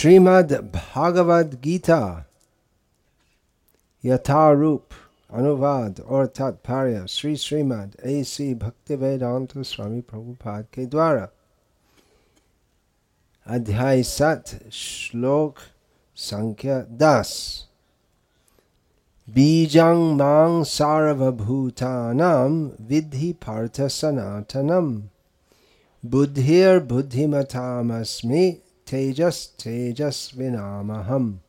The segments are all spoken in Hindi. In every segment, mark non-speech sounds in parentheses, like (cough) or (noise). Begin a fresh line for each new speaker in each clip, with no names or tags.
श्रीमद् भागवत गीता यथारूप अनुवाद और तात्पर्य श्री श्रीमद ऐसी भक्ति वेदांत स्वामी प्रभुपाद के द्वारा अध्याय सत श्लोक संख्या दस बीजं माँ सार्वभूतानां विधि पार्थ सनातनम् बुद्धिर्बुद्धिमतामस्मि तेजस तेजस्विनामहम।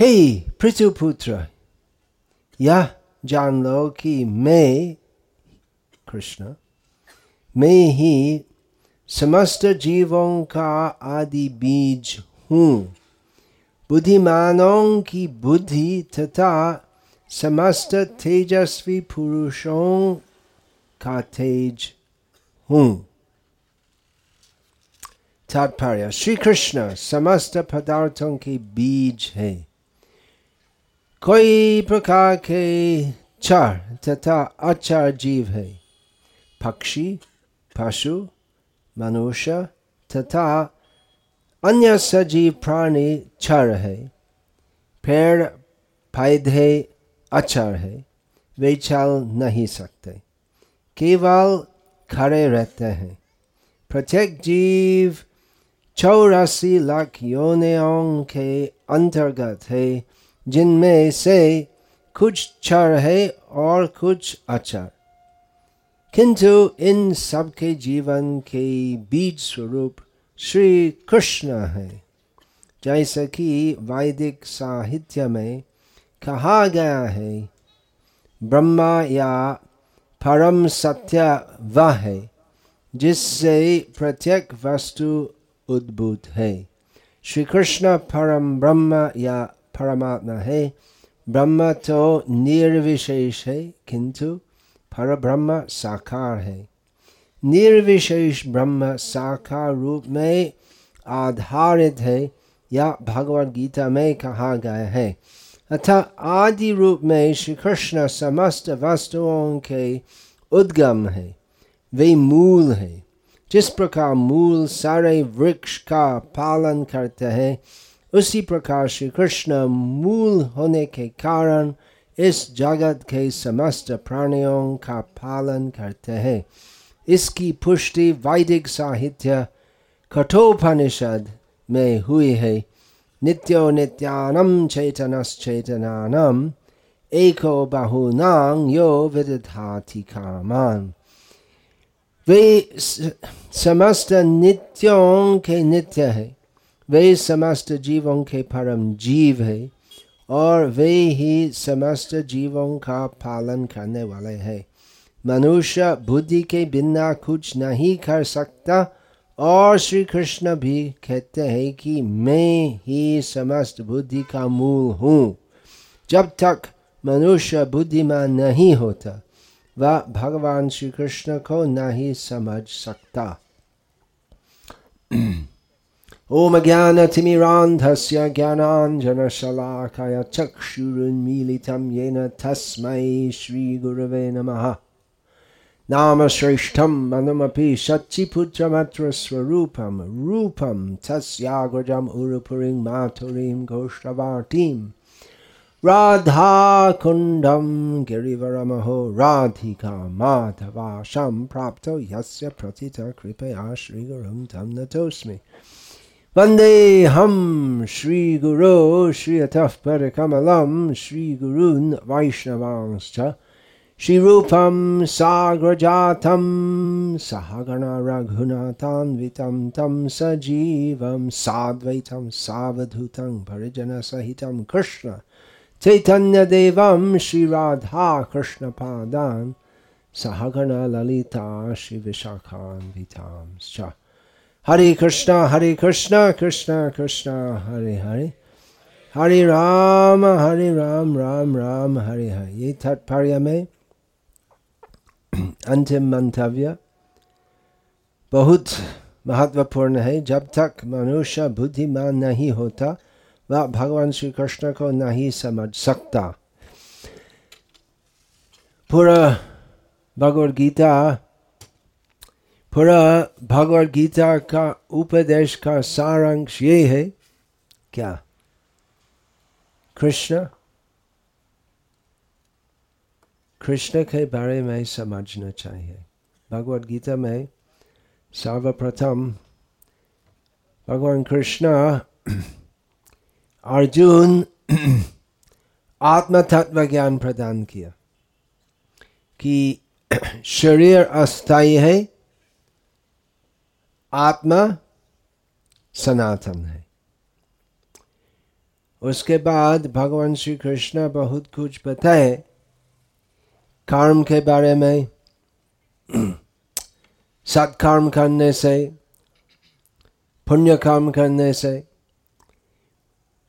हे पृथुपुत्र, यह जान लो कि मैं, कृष्ण, मैं ही समस्त जीवों का आदि बीज हूँ। बुद्धिमानों की बुद्धि तथा समस्त तेजस्वी पुरुषों का तेज हूँ। तात्पर्य श्री कृष्ण समस्त पदार्थों के बीज है कोई प्रकार के चर तथा अचर जीव है पक्षी पशु मनुष्य तथा अन्य सजीव प्राणी चर है पेड़ पौधे अचर है वे चल नहीं सकते केवल खड़े रहते हैं प्रत्येक जीव चौरासी लाख योनियों के अंतर्गत है, जिनमें से कुछ चर है और कुछ अचर किंतु इन सबके जीवन के बीज स्वरूप श्री कृष्ण है। जैसे कि वैदिक साहित्य में कहा गया है, ब्रह्मा या परम सत्य वह है, जिससे प्रत्येक वस्तु उद्भूत है। श्री कृष्ण परम ब्रह्म या परमात्मा है। ब्रह्म तो निर्विशेष है, किंतु पर ब्रह्म साकार है। निर्विशेष ब्रह्म साकार रूप में आधारित है, या भगवद गीता में कहा गया है। अतः आदि रूप में श्री कृष्ण समस्त वस्तुओं के उद्गम है। वे मूल है। जिस प्रकार मूल सारे वृक्ष का पालन करते हैं, उसी प्रकार श्री कृष्ण मूल होने के कारण इस जगत के समस्त प्राणियों का पालन करते हैं। इसकी पुष्टि वैदिक साहित्य कठोपनिषद में हुई है। नित्यो नित्यानम चैतनश्चैतनानम, एको बहुनांग यो विदधाति कामान। वे समस्त नित्यों के नित्य है। वे समस्त जीवों के परम जीव है और वे ही समस्त जीवों का पालन करने वाले हैं। मनुष्य बुद्धि के बिना कुछ नहीं कर सकता और श्री कृष्ण भी कहते हैं कि मैं ही समस्त बुद्धि का मूल हूँ। जब तक मनुष्य बुद्धिमान नहीं होता वह भगवान श्री कृष्ण को नहीं समझ सकता। (clears throat) ॐ ज्ञानतिमिरान्धस्य ज्ञानाञ्जनशलाकय चक्षुरुन्मीलितं येन तस्मै श्रीगुरवे नमः। नामश्रेष्ठं मनुमपि शचिपुत्रमत्र स्वरूपं रूपं तस्याग्रजम् उरुपुरीं माथुरीं घोष्ठवाटीं राधाकुण्डं गिरिवरमहो राधिका माधवाशं प्राप्तो यस्य प्रथितकृपया श्रीगुरुं तं नतोऽस्मि। वन्देऽहं श्रीगुरो श्रियतः परकमलं श्रीगुरून् वैष्णवांश्च श्रीरूपं साग्रजातं सहगणा रघुनाथान्वितं तं सजीवं साद्वैतं सावधूतं भजनसहितं कृष्ण। चैतन्यदेवं श्रीराधाकृष्णपादान् सहगणा ललिता श्रीविशाखान्वितांश्च हरे कृष्णा हरे कृष्णा कृष्णा कृष्णा, हरे हरे। हरे राम हरे राम राम राम, हरे हरे। ये तात्पर्य में (clears throat) अंतिम मंतव्य बहुत महत्वपूर्ण है। जब तक मनुष्य बुद्धिमान नहीं होता वह भगवान श्री कृष्ण को नहीं समझ सकता। पूरा भगवद गीता, पूरा भगवत गीता का उपदेश का सारांश ये है, क्या? कृष्ण? कृष्ण के बारे में समझना चाहिए। भगवद गीता में सर्वप्रथम भगवान कृष्ण अर्जुन (clears throat) आत्म तत्व ज्ञान प्रदान किया कि (clears throat) शरीर अस्थाई है, आत्मा सनातन है। उसके बाद भगवान श्री कृष्ण बहुत कुछ बताए कर्म के बारे में। (clears throat) सत्कर्म करने से पुण्य कर्म करने से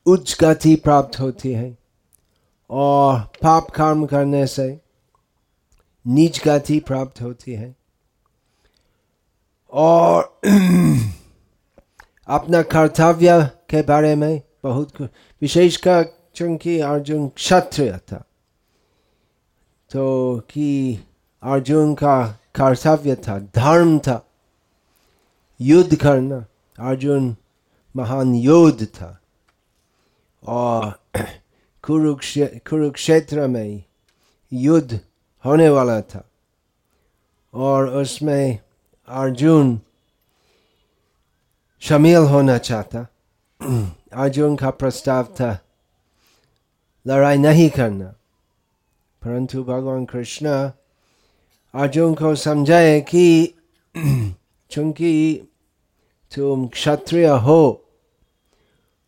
उच्च गति प्राप्त होती है और पाप कर्म करने से नीच गति प्राप्त होती है। और (clears throat) अपना कर्तव्य के बारे में बहुत विशेषकर चूँकि अर्जुन क्षत्रिय था तो कि अर्जुन का कर्तव्य था, धर्म था, युद्ध करना। अर्जुन महान योद्ध था। और कुरुक्षेत्र में युद्ध होने वाला था और उसमें अर्जुन शामिल होना चाहता अर्जुन का प्रस्ताव था लड़ाई नहीं करना परंतु भगवान कृष्ण अर्जुन को समझाए कि चूँकि तुम क्षत्रिय हो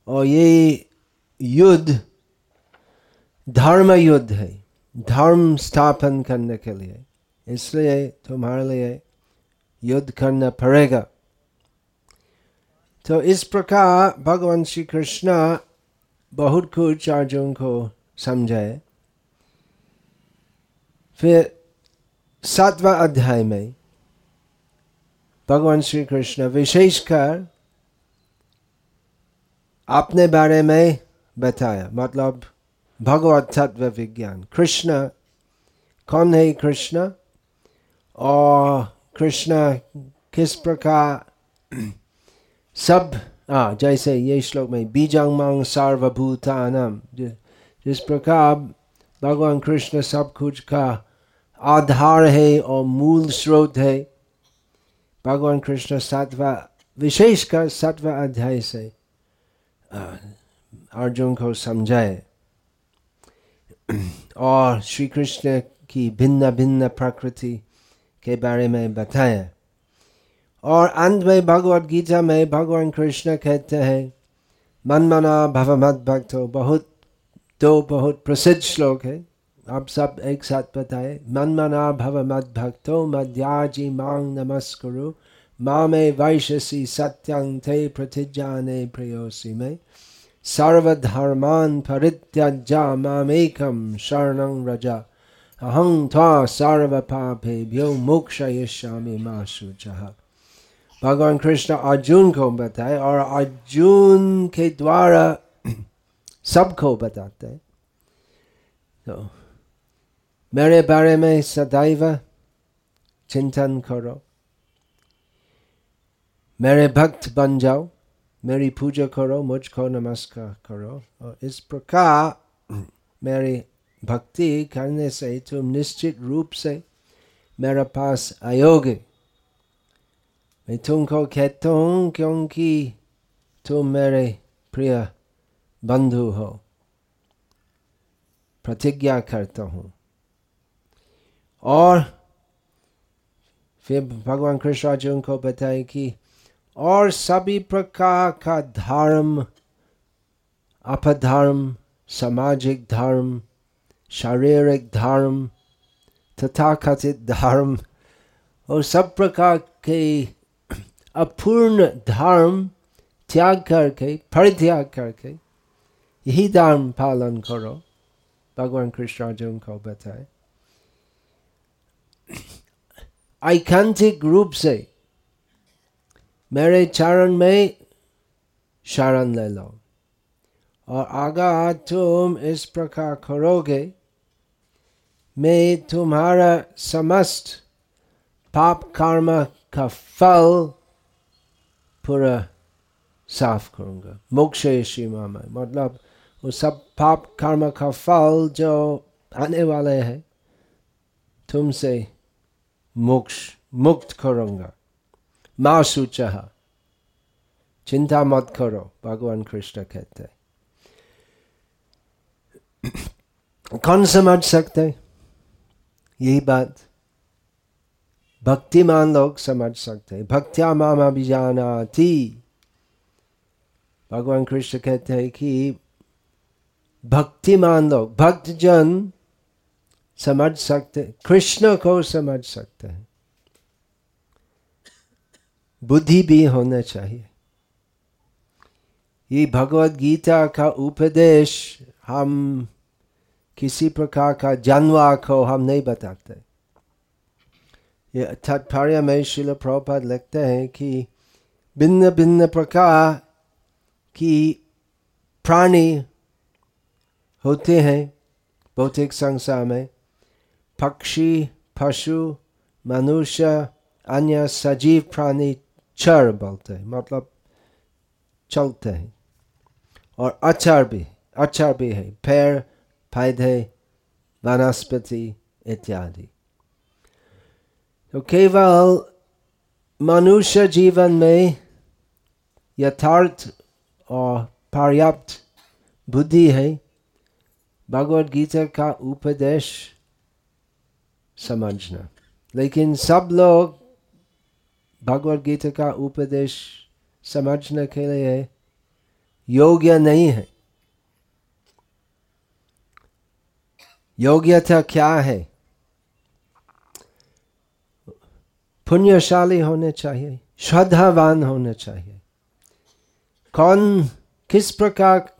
और ये युद्ध, धर्म युद्ध है। धर्म स्थापन करने के लिए। इसलिए तुम्हारे लिए युद्ध करना पड़ेगा। तो इस प्रकार भगवान श्री कृष्ण बहुत कुछ अर्जुन को समझाए। फिर सातवा अध्याय में भगवान श्री कृष्ण विशेषकर अपने बारे में बताया मतलब भगवत तत्व विज्ञान कृष्ण कौन है कृष्ण और कृष्ण किस प्रकार सब आ, जैसे ये श्लोक में बीजांग मांग सार्वभूतानम जिस प्रकार भगवान कृष्ण सब कुछ का आधार है और मूल स्रोत है भगवान कृष्ण सातवा विशेषकर सातवा अध्याय से अर्जुन को समझाए। और श्री कृष्ण की भिन्न भिन्न प्रकृति के बारे में बताया। और अंत में भगवत गीता में भगवान कृष्ण कहते हैं मन मना भव मत भक्त, बहुत, दो बहुत प्रसिद्ध श्लोक है। आप सब एक साथ बताए मन मना भव मद भक्तो मध्याजी मांग नमस्कुरु माँ में वैशसी सत्यंग थे प्रतिजाने प्रियोसी में। सर्वधर्मान परित्यजा मामेकम शरणं रजा अहं त्वा सर्वपापेभ्यो मोक्षयिष्यामि मा शुचः भगवान कृष्ण अर्जुन को बताए और अर्जुन के द्वारा सबको बताते हैं तो मेरे बारे में सदैव चिंतन करो मेरे भक्त बन जाओ मेरी पूजा करो मुझको नमस्कार करो और इस प्रकार मेरी भक्ति करने से तुम निश्चित रूप से मेरे पास आयोगे मैं तुमको कहता हूँ क्योंकि तुम मेरे प्रिय बंधु हो प्रतिज्ञा करता हूँ और फिर भगवान कृष्ण अर्जुन को बताए कि और सभी प्रकार का धर्म, अपधर्म, सामाजिक धर्म, शारीरिक धर्म तथा कथित धर्म और सब प्रकार के अपूर्ण धर्म त्याग करके, परित्याग करके यही धर्म पालन करो। भगवान कृष्ण अर्जुन को बताए। ऐकांतिक रूप से मेरे चरण में शरण ले लो। और अगर तुम इस प्रकार करोगे, मैं तुम्हारा समस्त पाप कर्म का फल पूरा साफ़ करूँगा। मोक्ष सीमा में मतलब वो सब पाप कर्म का फल जो आने वाले हैं, तुमसे मोक्ष, मुक्त करूँगा। माँ सुचहा चिंता मत करो, भगवान कृष्ण कहते कौन समझ सकते यही बात। भक्तिमान लोग समझ सकते भक्त्या मामा भी जाना थी भगवान कृष्ण कहते हैं कि भक्तिमान लोग, भक्तजन समझ सकते कृष्ण को समझ सकते हैं। बुद्धि भी होना चाहिए। ये भगवत गीता का उपदेश हम किसी प्रकार का जानवा को हम नहीं बताते। ये तात्पर्य में शिल प्रभुपद लिखते हैं कि भिन्न भिन्न प्रकार की प्राणी होते हैं भौतिक संसार में। पक्षी, पशु, मनुष्य, अन्य सजीव प्राणी चर बोलते हैं मतलब चलते हैं और अचार भी अचार भी है पेड़ पौधे वनस्पति इत्यादि तो केवल मनुष्य जीवन में यथार्थ और पर्याप्त बुद्धि है भगवत गीता का उपदेश समझना लेकिन सब लोग भगवत गीता का उपदेश समझने के लिए योग्य नहीं है। योग्यता क्या है? पुण्यशाली होने चाहिए, श्रद्धावान होने चाहिए। कौन, किस प्रकार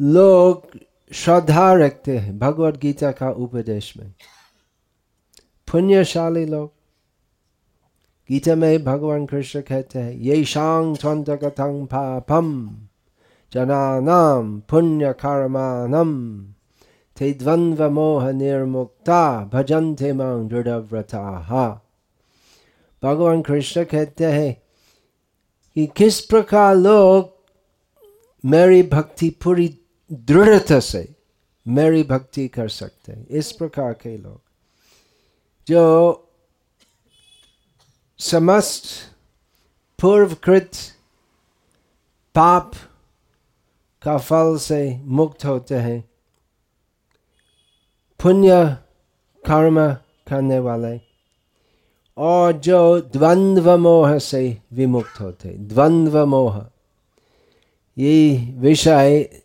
लोग श्रद्धा रखते हैं? भगवत गीता का उपदेश में। पुण्यशाली लोग। गीता में भगवान कृष्ण कहते हैं ये शांग कथंग पापम जनानाम पुण्य कर्मानम ते द्वंद्व मोह निर्मुक्ता भजन्ते माँ दृढ़व्रता। भगवान कृष्ण कहते हैं कि किस प्रकार लोग मेरी भक्ति पूरी दृढ़ता से मेरी भक्ति कर सकते हैं। इस प्रकार के लोग जो समस्त पूर्वकृत पाप का फल से मुक्त होते हैं। पुण्य कर्म करने वाले और जो द्वंद्व मोह से विमुक्त होते द्वंद्व मोह। ये विषय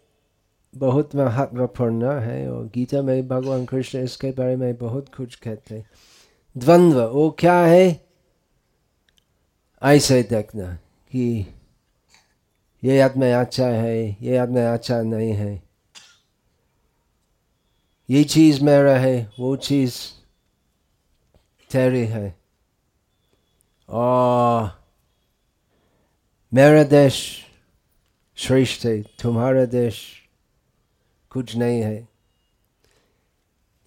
बहुत महत्वपूर्ण है और गीता में भगवान कृष्ण इसके बारे में बहुत कुछ कहते हैं। द्वंद्व, वो क्या है? ऐसे देखना कि ये आदमी अच्छा है, ये आदमी अच्छा नहीं है। ये चीज़ मेरा है, वो चीज़ तेरी है। और मेरा देश श्रेष्ठ है, तुम्हारा देश कुछ नहीं है।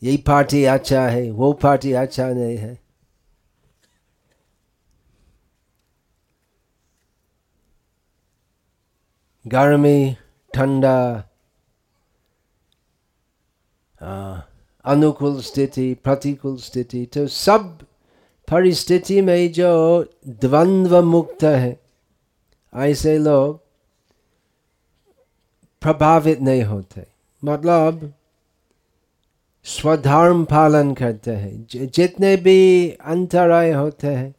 ये पार्टी अच्छा है, वो पार्टी अच्छा नहीं है। गर्मी ठंडा अनुकूल स्थिति प्रतिकूल स्थिति तो सब परिस्थिति में जो द्वंद्व मुक्त है ऐसे लोग प्रभावित नहीं होते मतलब स्वधर्म पालन करते हैं जितने भी अंतराय होते हैं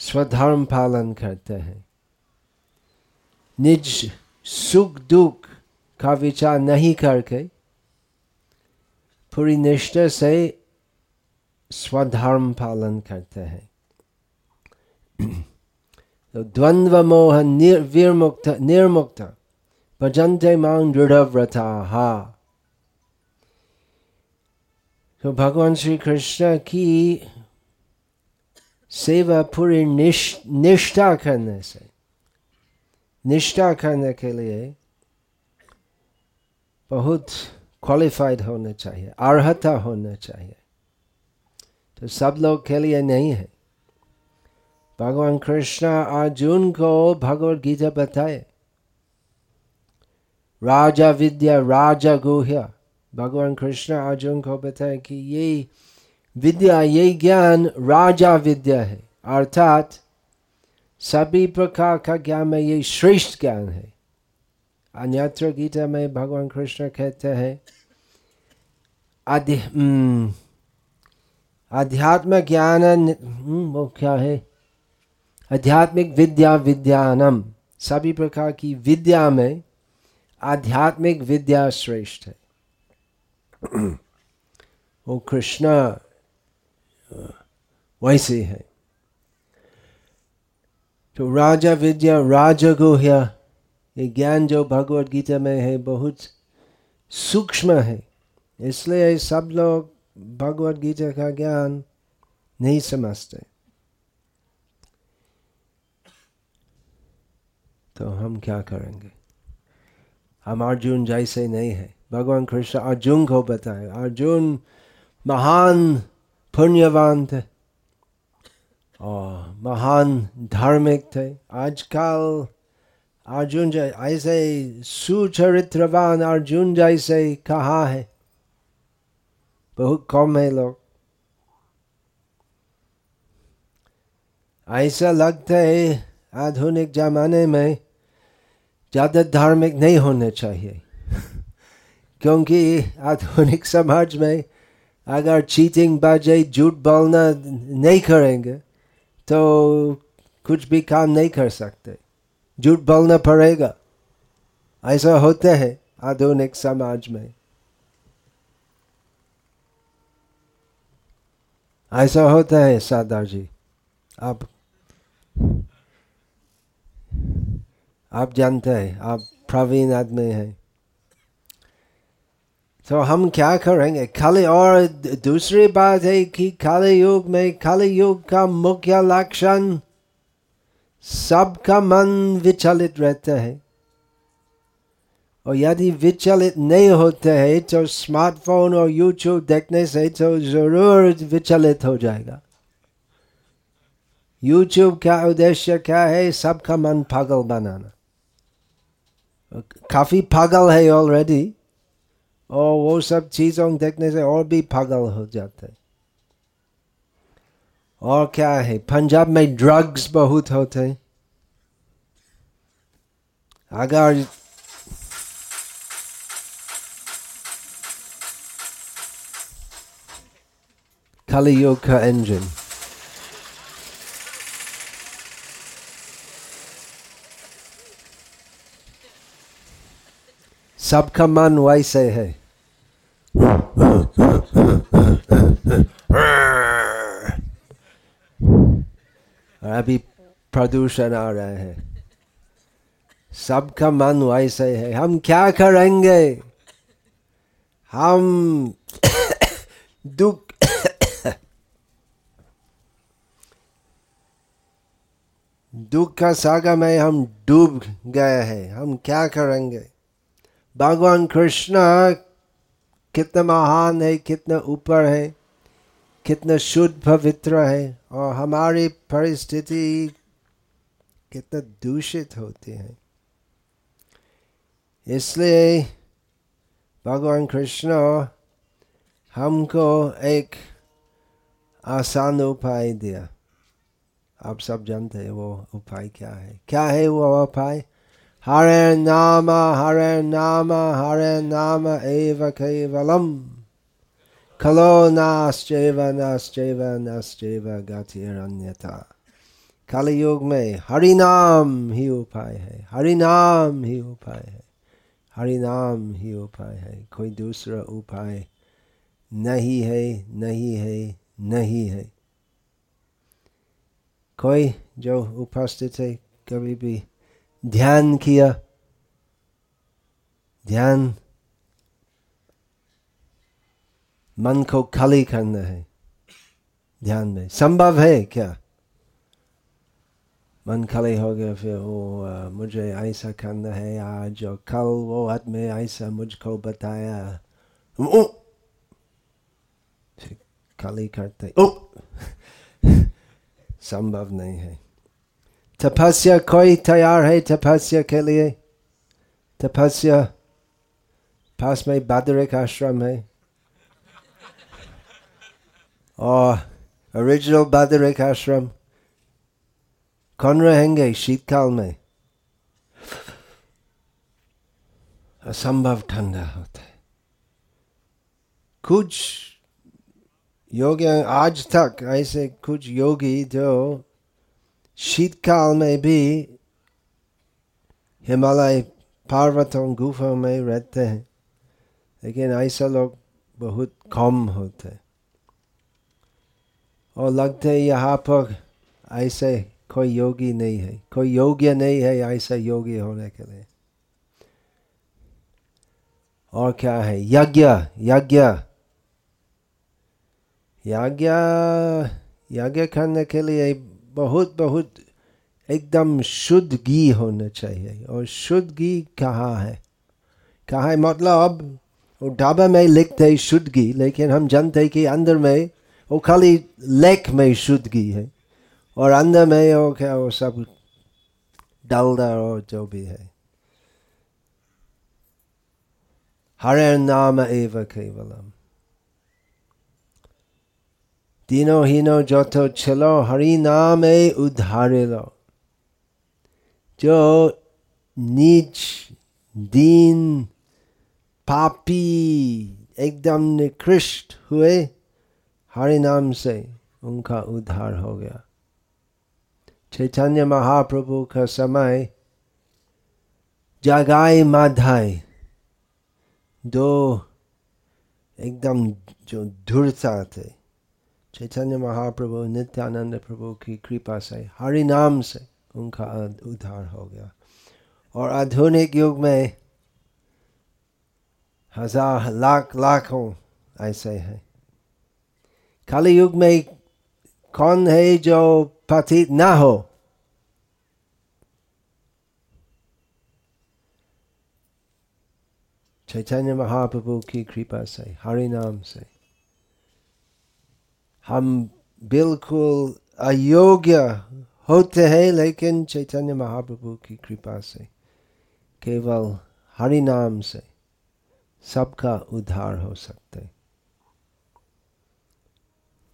स्वधर्म पालन करते हैं निज सुख दुख का विचार नहीं करके पूरी निष्ठा से स्वधर्म पालन करते हैं। (clears throat) तो द्वंद्व मोह निर्विमुक्त निर्मुक्त भजनते मांग दृढ़ व्रता हा तो भगवान श्री कृष्ण की सेवा पूरी निष्ठा करने से निष्ठा करने के लिए बहुत क्वालिफाइड होना चाहिए, अर्हता होना चाहिए। तो सब लोग के लिए नहीं है। भगवान कृष्ण अर्जुन को भगवत गीता बताए। राजा विद्या, राजा गुह्य। भगवान कृष्ण अर्जुन को बताए कि ये विद्या, ये ज्ञान राजा विद्या है। अर्थात सभी प्रकार का ज्ञान में ये श्रेष्ठ ज्ञान है अन्यत्र गीता में भगवान कृष्ण कहते हैं अध्यात्म ज्ञान वो क्या है आध्यात्मिक विद्या विद्यानम सभी प्रकार की विद्या में आध्यात्मिक विद्या श्रेष्ठ है वो कृष्ण वैसे है तो राजा विद्या राजगुह्य ये ज्ञान जो भगवत गीता में है, बहुत सूक्ष्म है। इसलिए सब लोग भगवत गीता का ज्ञान नहीं समझते। तो हम क्या करेंगे? हम अर्जुन जैसे नहीं है। भगवान कृष्ण अर्जुन को बताए। अर्जुन महान पुण्यवान थे और महान धार्मिक थे। आजकल अर्जुन जय, ऐसे सुचरित्रवान अर्जुन जैसे कहाँ है? बहुत कम है लोग। ऐसा लगता है आधुनिक जमाने में ज़्यादा धार्मिक नहीं होने चाहिए। (laughs) क्योंकि आधुनिक समाज में अगर चीटिंग बाजे, झूठ बोलना नहीं करेंगे तो कुछ भी काम नहीं कर सकते। झूठ बोलना पड़ेगा। ऐसा होता है आधुनिक समाज में। ऐसा होता है सादार जी। आप आप जानते हैं, आप प्रवीण आदमी हैं। तो हम क्या करेंगे? खाली और दूसरी बात है कि खाली युग में खाली युग का मुख्य लक्षण सबका मन विचलित रहता है। और यदि विचलित नहीं होते हैं तो स्मार्टफ़ोन और यूट्यूब देखने से तो ज़रूर विचलित हो जाएगा। यूट्यूब का उद्देश्य क्या है? सबका मन पागल बनाना। काफ़ी पागल है ऑलरेडी और वो सब चीज़ों देखने से और भी पागल हो जाते और क्या है? पंजाब में ड्रग्स बहुत होते अगर Kali का इंजन सबका मन वैसे है। अभी प्रदूषण आ रहा है। सबका मन वैसे है। हम क्या करेंगे? हम दुख दुख का सागर में हम डूब गए हैं। हम क्या करेंगे? भगवान कृष्ण कितना महान है, कितना ऊपर है, कितना शुद्ध पवित्र है और हमारी परिस्थिति कितना दूषित होती है। इसलिए भगवान कृष्ण हमको एक आसान उपाय दिया। आप सब जानते हैं वो उपाय क्या है। क्या है वो उपाय? Hare Nama, Hare Nama, Hare Nama Eva Kevalam. Kalo Nascheva, Nascheva, Nascheva Gatiranyata. Kali युग में हरि नाम ही उपाय है हरि नाम ही उपाय है हरि नाम ही उपाय है कोई दूसरा उपाय नहीं है नहीं है नहीं है कोई जो उपस्थित है कभी भी ध्यान किया। ध्यान मन को खाली करना है। ध्यान में। संभव है क्या? मन खाली हो गया फिर वो आ, मुझे ऐसा करना है आज और कल वो आदमी ऐसा मुझको बताया। ओ खाली करते। ओ (laughs) संभव नहीं है। तपस्या कोई तैयार है तपस्या के लिए तपस्या पास में बादरिक आश्रम है और ओरिजिनल बादरिक आश्रम कौन रहेंगे शीतकाल में असंभव ठंडा होता है कुछ योगी आज तक ऐसे कुछ योगी जो शीतकाल में भी हिमालय पर्वतों गुफा में रहते हैं लेकिन ऐसा लोग बहुत कम होते और लगते यहाँ पर ऐसे कोई योगी नहीं है कोई योग्य नहीं है ऐसा योगी होने के लिए और क्या है यज्ञ यज्ञ यज्ञ यज्ञ करने के लिए बहुत बहुत एकदम शुद्ध घी होना चाहिए। और शुद्ध घी कहाँ है? कहाँ है? मतलब वो ढाबा में लिखते शुद्ध घी, लेकिन हम जानते कि अंदर में वो खाली लेख में शुद्ध घी है। और अंदर में वो क्या, वो सब डालडा और जो भी है। हरे नाम एव केवलम। दिनो हीनो जो तो चलो हरि नाम ए उद्धारे लो जो नीच दीन पापी एकदम निकृष्ट हुए हरि नाम से उनका उद्धार हो गया चैतन्य महाप्रभु का समय जगाई माधाई दो एकदम जो धुरता थे चैतन्य महाप्रभु, नित्यानंद प्रभु की कृपा से हरि नाम से उनका उद्धार हो गया। और आधुनिक युग में हज़ार, लाख, लाखों ऐसे हैं। खाली युग में कौन है जो पतित ना हो? चैतन्य महाप्रभु की कृपा से हरि नाम से। हम बिल्कुल अयोग्य होते हैं, लेकिन चैतन्य महाप्रभु की कृपा से, केवल हरि नाम से सबका उद्धार हो सकते।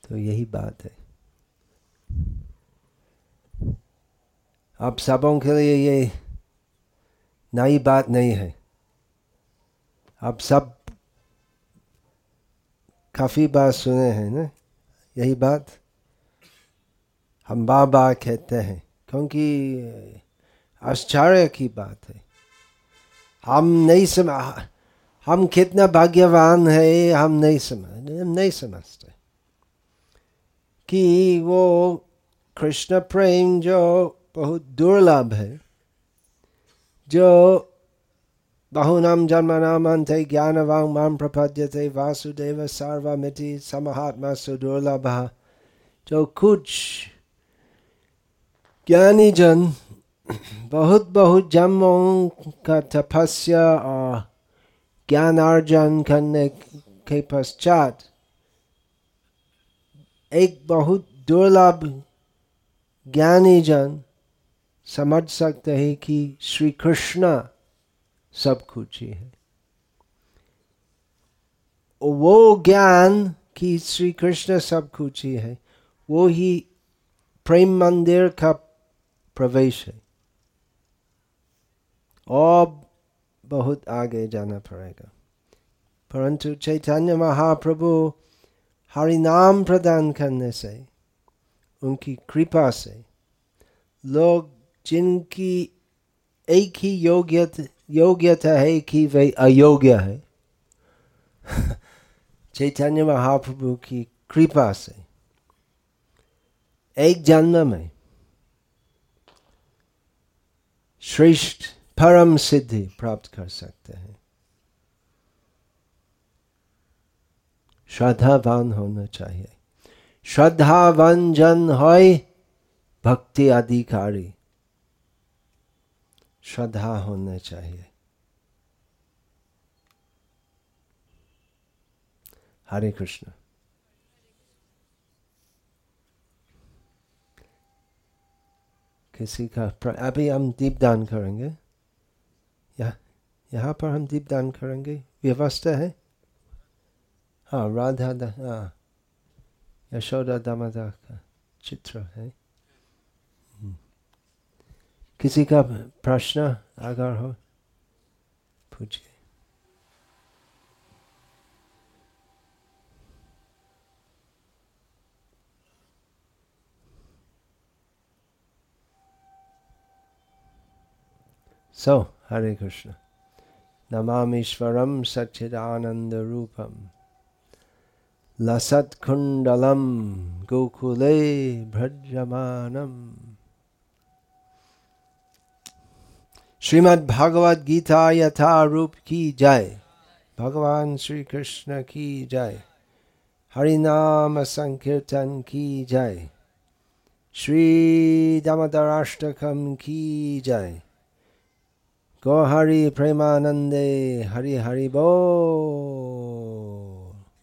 तो यही बात है। अब सबों के लिए ये नई बात नहीं है। अब सब काफ़ी बात सुने हैं ना? यही बात हम बार बार कहते हैं, क्योंकि आश्चर्य की बात है। हम नहीं सम, हम कितना भाग्यवान है हम नहीं समझ, हम नहीं समझते कि वो कृष्ण प्रेम जो बहुत दुर्लभ है, जो बहुनाम जन्मनाम अंते ज्ञानवांग माम प्रपद्यते वासुदेव सर्वमिति समहात्मा सुदुर्लभ जो कुछ ज्ञानी जन बहुत बहुत जन्मों का तपस्या और ज्ञान अर्जन करने के पश्चात एक बहुत दुर्लभ ज्ञानी जन समझ सकते हैं कि श्री कृष्ण सब कुछ ही। है वो ज्ञान कि श्री कृष्ण सब कुछ ही है वो ही प्रेम मंदिर का प्रवेश है। और बहुत आगे जाना पड़ेगा। परंतु चैतन्य महाप्रभु हरि नाम प्रदान करने से, उनकी कृपा से, लोग जिनकी एक ही योग्यता योग्यता है कि वे अयोग्य है। (laughs) चैतन्य महाप्रभु की कृपा से। एक जन्म में श्रेष्ठ परम सिद्धि प्राप्त कर सकते हैं। श्रद्धावान होना चाहिए। श्रद्धावान जन हो भक्ति अधिकारी। श्रद्धा होना चाहिए। हरे कृष्ण। किसी का अभी हम दीपदान करेंगे। यहाँ यहाँ पर हम दीपदान करेंगे। व्यवस्था है? हाँ राधा हाँ। यशोदा का चित्र है। किसी का प्रश्न अगर हो पूछिए सो हरे कृष्ण नमामीश्वरम सच्चिदानंद रूपम लसत्कुंडलम गोकुले भ्रजमान श्रीमद् भागवत गीता यथा रूप की जय। भगवान श्री कृष्ण की जय। हरिनाम संकीर्तन की जय। श्री दामोदराष्टकम की जय। गो हरि प्रेमानंदे हरि हरि बो